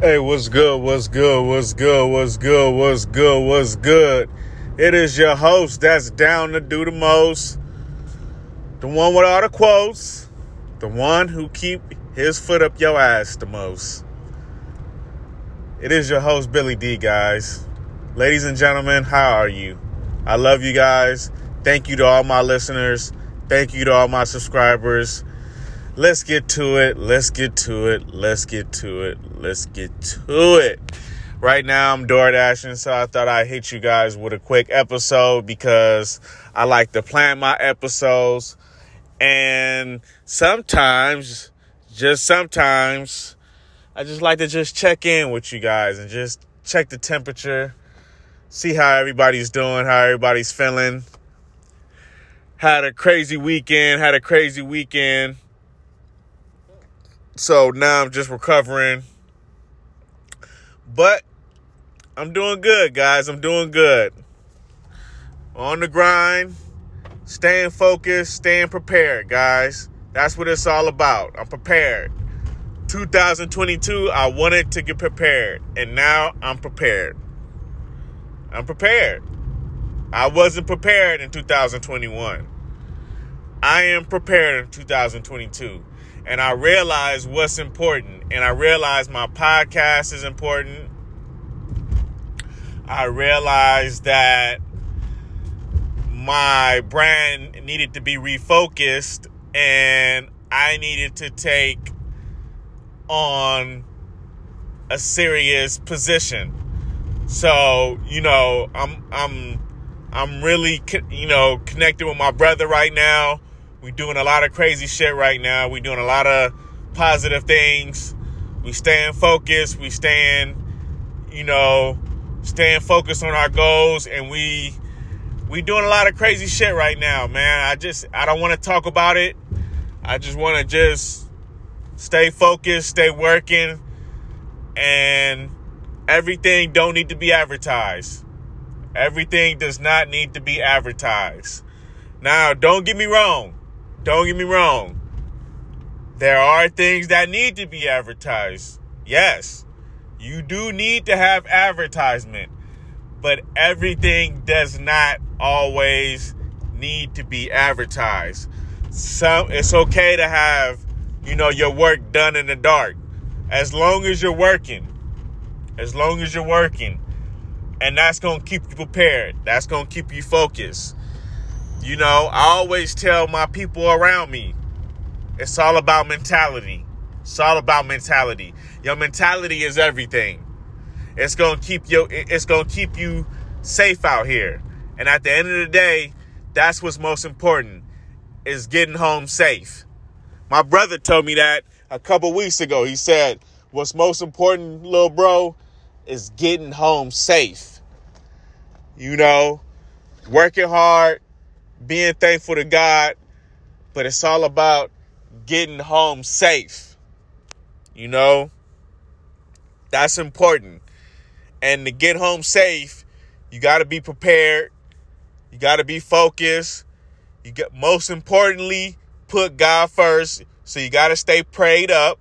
Hey, what's good? What's good? What's good? What's good? What's good? What's good? It is your host that's down to do the most. The one with all the quotes. The one who keep his foot up your ass the most. It is your host, Billy D, guys. Ladies and gentlemen, how are you? I love you guys. Thank you to all my listeners. Thank you to all my subscribers let's get to it. Let's get to it. Let's get to it. Let's get to it. Right now, I'm door dashing, so I thought I'd hit you guys with a quick episode because I like to plan my episodes. And sometimes, just sometimes, I just like to just check in with you guys and just check the temperature, see how everybody's doing, how everybody's feeling. Had a crazy weekend, had a crazy weekend so now I'm just recovering. But I'm doing good, guys. I'm doing good. On the grind, staying focused, staying prepared, guys. That's what it's all about. I'm prepared. 2022, I wanted to get prepared, and now I'm prepared. I'm prepared. I wasn't prepared in 2021. I am prepared in 2022 and I realize what's important. And I realize my podcast is important. I realize that my brand needed to be refocused and I needed to take on a serious position. So, you know, I'm I'm I'm really you know connected with my brother right now we doing a lot of crazy shit right now. We doing a lot of positive things. We staying focused. We staying, you know, staying focused on our goals, and we we doing a lot of crazy shit right now, man. I just I don't want to talk about it. I just want to just stay focused, stay working, and everything don't need to be advertised. Everything does not need to be advertised. Now, don't get me wrong. Don't get me wrong. There are things that need to be advertised. Yes, you do need to have advertisement, but everything does not always need to be advertised. Some it's okay to have, you know, your work done in the dark. As long as you're working. As long as you're working. And that's going to keep you prepared. That's going to keep you focused. You know, I always tell my people around me, it's all about mentality. It's all about mentality. Your mentality is everything. It's gonna keep you. It's gonna keep you safe out here. And at the end of the day, that's what's most important: is getting home safe. My brother told me that a couple weeks ago. He said, "What's most important, little bro, is getting home safe." You know, working hard, being thankful to God, but it's all about getting home safe. You know, that's important. And to get home safe, you got to be prepared. You got to be focused. You get most importantly, put God first. So you got to stay prayed up.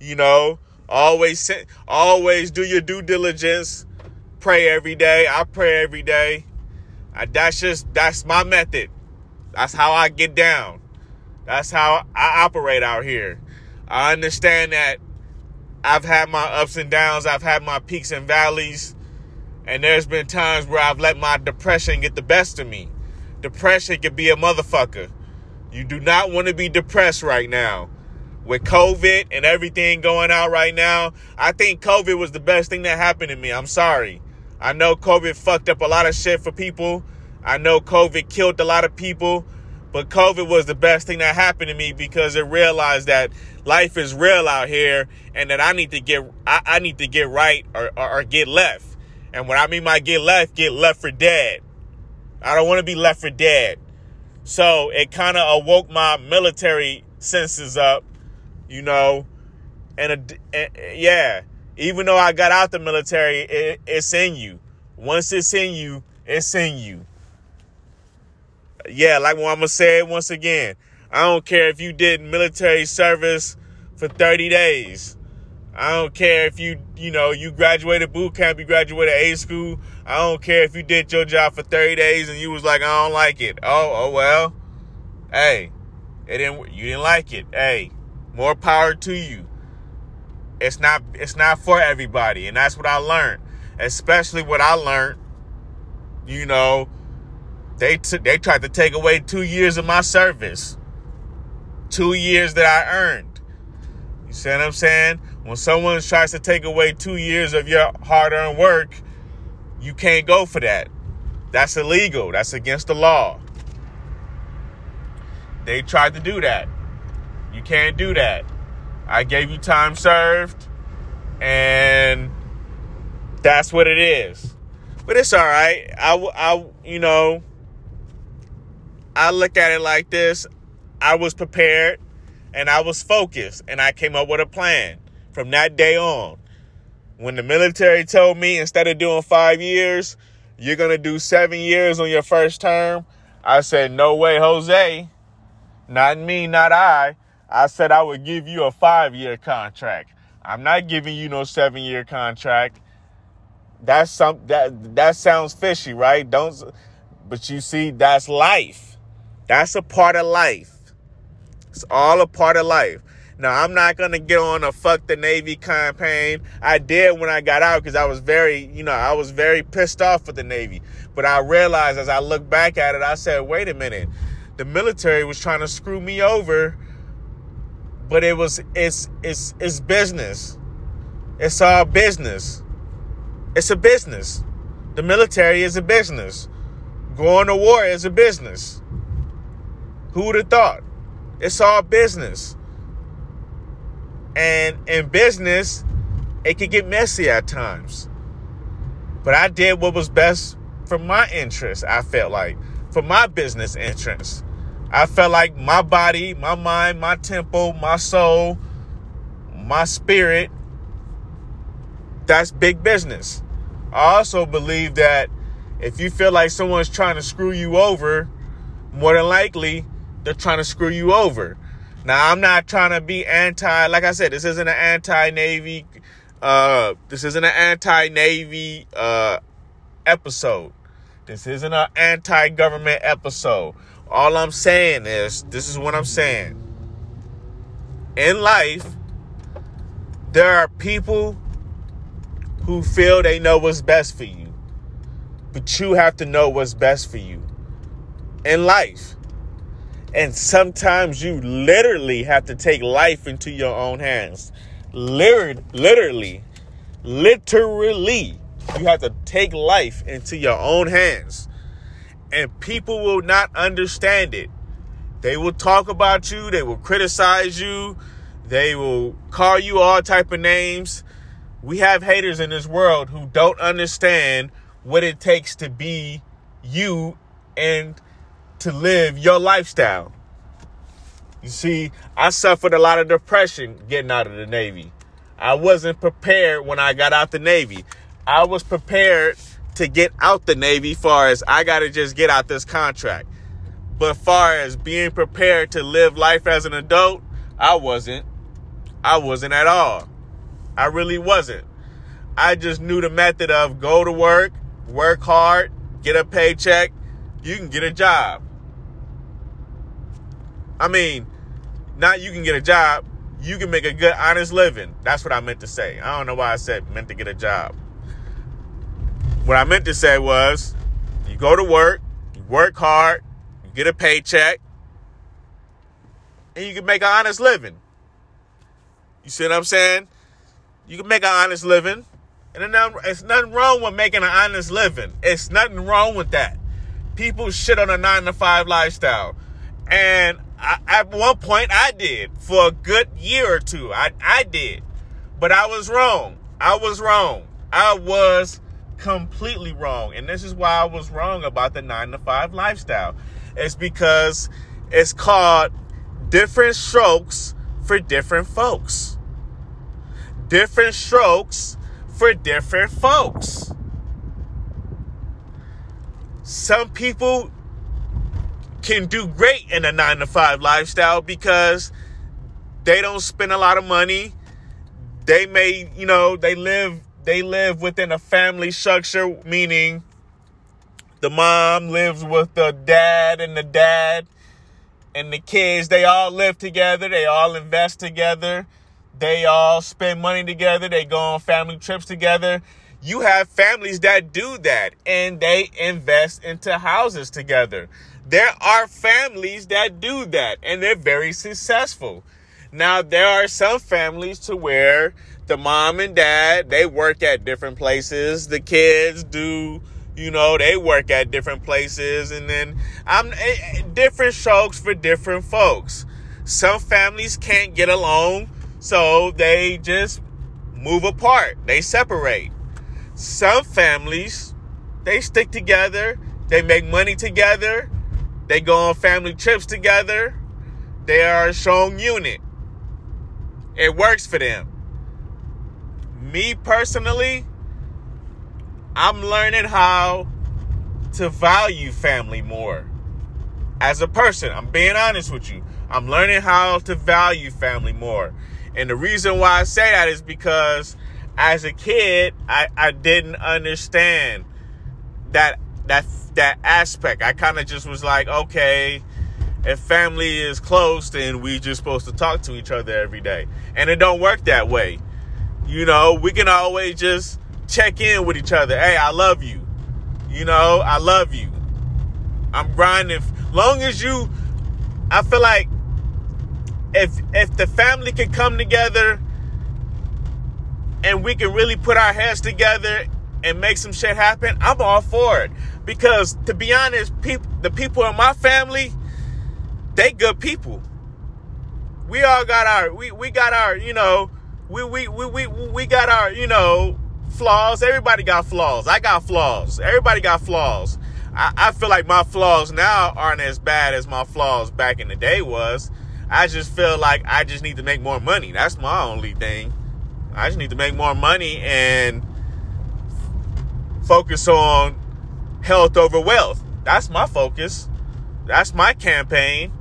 You know, always always do your due diligence. Pray every day. I pray every day. I, that's just that's my method. That's how I get down. That's how I operate out here. I understand that I've had my ups and downs, I've had my peaks and valleys, and there's been times where I've let my depression get the best of me. Depression can be a motherfucker. You do not want to be depressed right now. With COVID and everything going out right now, I think COVID was the best thing that happened to me. I'm sorry. I know COVID fucked up a lot of shit for people. I know COVID killed a lot of people, but COVID was the best thing that happened to me because it realized that life is real out here and that I need to get I, I need to get right or, or, or get left. And when I mean by get left, get left for dead. I don't want to be left for dead. So it kind of awoke my military senses up, you know, and, and yeah, even though I got out the military, it, it's in you. Once it's in you, it's in you. Yeah, like what I'm gonna say once again. I don't care if you did military service for 30 days. I don't care if you you know, you graduated boot camp, you graduated A school. I don't care if you did your job for 30 days and you was like, I don't like it. Oh, oh well. Hey, it didn't you didn't like it. Hey, more power to you. It's not it's not for everybody, and that's what I learned. Especially what I learned, you know, they took they tried to take away 2 years of my service. 2 years that I earned. You see what I'm saying? When someone tries to take away 2 years of your hard-earned work, you can't go for that. That's illegal. That's against the law. They tried to do that. You can't do that. I gave you time served, and that's what it is. But it's all right. I, I, you know, I look at it like this. I was prepared and I was focused and I came up with a plan from that day on. When the military told me instead of doing five years, you're to do seven years on your first term, I said, no way, Jose. Not me, not I. I said I would give you a five year contract. I'm not giving you no seven year contract. That's some that that sounds fishy, right? Don't but you see, that's life. That's a part of life. It's all a part of life. Now, I'm not to get on a fuck the Navy campaign. I did when I got out because I was very, you know, I was very pissed off with the Navy. But I realized as I look back at it, I said, wait a minute. The military was trying to screw me over but it was it's it's it's business. It's all business. It's a business. The military is a business. Going to war is a business. Who would have thought? It's all business. And in business, it could get messy at times. But I did what was best for my interest, I felt like, for my business interests. I felt like my body, my mind, my tempo, my soul, my spirit, that's big business. I also believe that if you feel like someone's trying to screw you over, more than likely they're trying to screw you over. Now, I'm not trying to be anti, like I said, this isn't an anti Navy, uh, this isn't an anti Navy, uh, episode. This isn't an anti government episode. All I'm saying is, this is what I'm saying. In life, there are people who feel they know what's best for you, but you have to know what's best for you in life. And sometimes you literally have to take life into your own hands. Literally, literally, literally, you have to take life into your own hands and people will not understand it. They will talk about you, they will criticize you, they will call you all type of names. We have haters in this world who don't understand what it takes to be you and to live your lifestyle. You see, I suffered a lot of depression getting out of the Navy. I wasn't prepared when I got out the Navy. I was prepared to get out the Navy far as I got to just get out this contract. But far as being prepared to live life as an adult, I wasn't. I wasn't at all. I really wasn't. I just knew the method of go to work, work hard, get a paycheck, you can get a job. I mean, not you can get a job, you can make a good, honest living. That's what I meant to say. I don't know why I said meant to get a job. What I meant to say was you go to work, you work hard, you get a paycheck, and you can make an honest living. You see what I'm saying? You can make an honest living. And it's nothing wrong with making an honest living. It's nothing wrong with that. People shit on a nine to five lifestyle. And I, at one point, I did for a good year or two. I, I did. But I was wrong. I was wrong. I was completely wrong. And this is why I was wrong about the nine to five lifestyle. It's because it's called different strokes for different folks. Different strokes for different folks. Some people can do great in a nine to five lifestyle because they don't spend a lot of money they may, you know, they live they live within a family structure, meaning the mom lives with the dad and the dad and the kids. They all live together. They all invest together. They all spend money together. They go on family trips together. You have families that do that and they invest into houses together. There are families that do that and they're very successful. Now, there are some families to where the mom and dad, they work at different places. The kids do, you know, they work at different places. And then I'm eh, eh, different strokes for different folks. Some families can't get along, so they just move apart. They separate. Some families, they stick together. They make money together. They go on family trips together. They are a strong unit. It works for them. Me personally, I'm learning how to value family more. As a person, I'm being honest with you. I'm learning how to value family more. And the reason why I say that is because as a kid, I, I didn't understand that that that aspect. I kind of just was like, okay, if family is close, then we just supposed to talk to each other every day. And it don't work that way. You know, we can always just check in with each other. Hey, I love you. You know, I love you. I'm grinding. Long as you, I feel like if if the family can come together and we can really put our heads together and make some shit happen, I'm all for it. Because to be honest, people, the people in my family, they good people. We all got our we, we got our, you know, we, we we we we got our, you know, flaws. Everybody got flaws. I got flaws. Everybody got flaws. I, I feel like my flaws now aren't as bad as my flaws back in the day was. I just feel like I just need to make more money. That's my only thing. I just need to make more money and focus on health over wealth. That's my focus. That's my campaign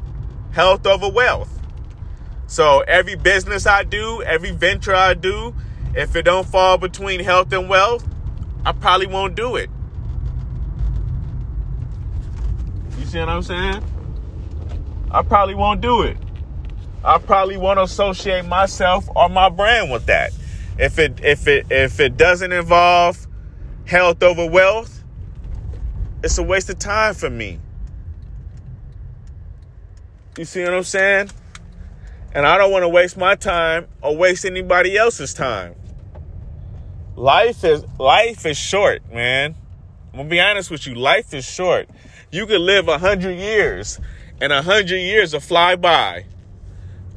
health over wealth. So every business I do, every venture I do, if it don't fall between health and wealth, I probably won't do it. You see what I'm saying? I probably won't do it. I probably won't associate myself or my brand with that. If it if it if it doesn't involve health over wealth, it's a waste of time for me. You see what I'm saying? And I don't want to waste my time or waste anybody else's time. Life is life is short, man. I'm gonna be honest with you. Life is short. You could live a hundred years, and a hundred years will fly by.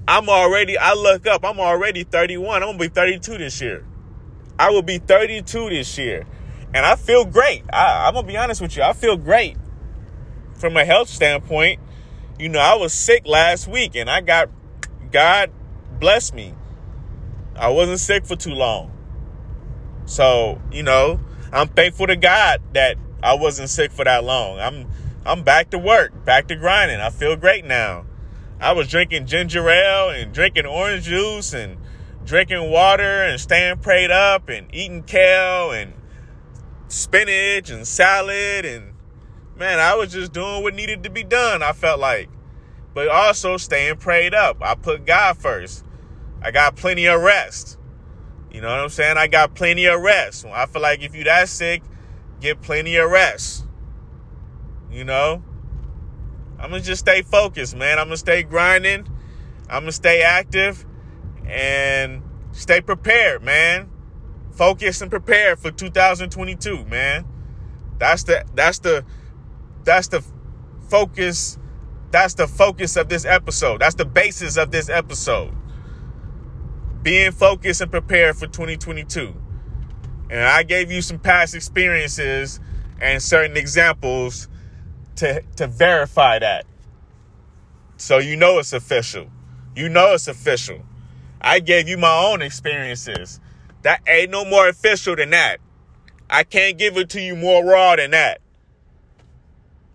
I'm already. I look up. I'm already 31. I'm gonna be 32 this year. I will be 32 this year, and I feel great. I, I'm gonna be honest with you. I feel great from a health standpoint you know, I was sick last week and I got, God bless me. I wasn't sick for too long. So, you know, I'm thankful to God that I wasn't sick for that long. I'm, I'm back to work, back to grinding. I feel great now. I was drinking ginger ale and drinking orange juice and drinking water and staying prayed up and eating kale and spinach and salad and man, I was just doing what needed to be done, I felt like. But also staying prayed up. I put God first. I got plenty of rest. You know what I'm saying? I got plenty of rest. I feel like if you that sick, get plenty of rest. You know? I'm gonna just stay focused, man. I'm gonna stay grinding. I'm gonna stay active and stay prepared, man. Focus and prepare for 2022, man. That's the that's the that's the focus. That's the focus of this episode. That's the basis of this episode. Being focused and prepared for 2022. And I gave you some past experiences and certain examples to, to verify that. So you know it's official. You know it's official. I gave you my own experiences. That ain't no more official than that. I can't give it to you more raw than that.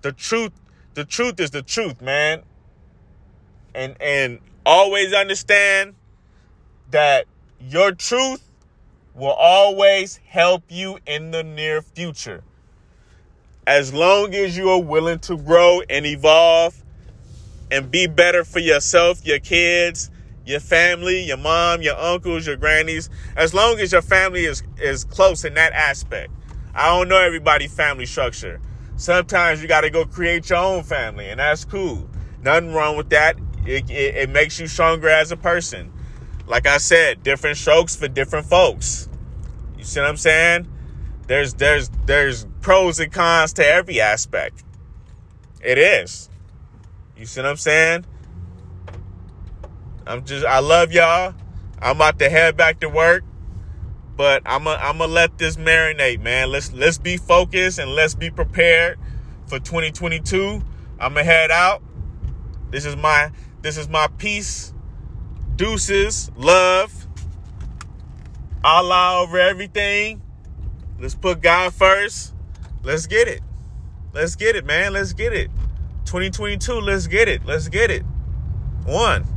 The truth, the truth is the truth, man. And and always understand that your truth will always help you in the near future. As long as you are willing to grow and evolve and be better for yourself, your kids, your family, your mom, your uncles, your grannies, as long as your family is, is close in that aspect. I don't know everybody's family structure. Sometimes you got to go create your own family, and that's cool. Nothing wrong with that. It, it, it makes you stronger as a person. Like I said, different strokes for different folks. You see what I'm saying? There's there's there's pros and cons to every aspect. It is. You see what I'm saying? I'm just I love y'all. I'm about to head back to work. But I'm a, I'm gonna let this marinate, man. Let's let's be focused and let's be prepared for 2022. I'm gonna head out. This is my this is my peace. Deuces, love. Allah over everything. Let's put God first. Let's get it. Let's get it, man. Let's get it. 2022, let's get it. Let's get it. One.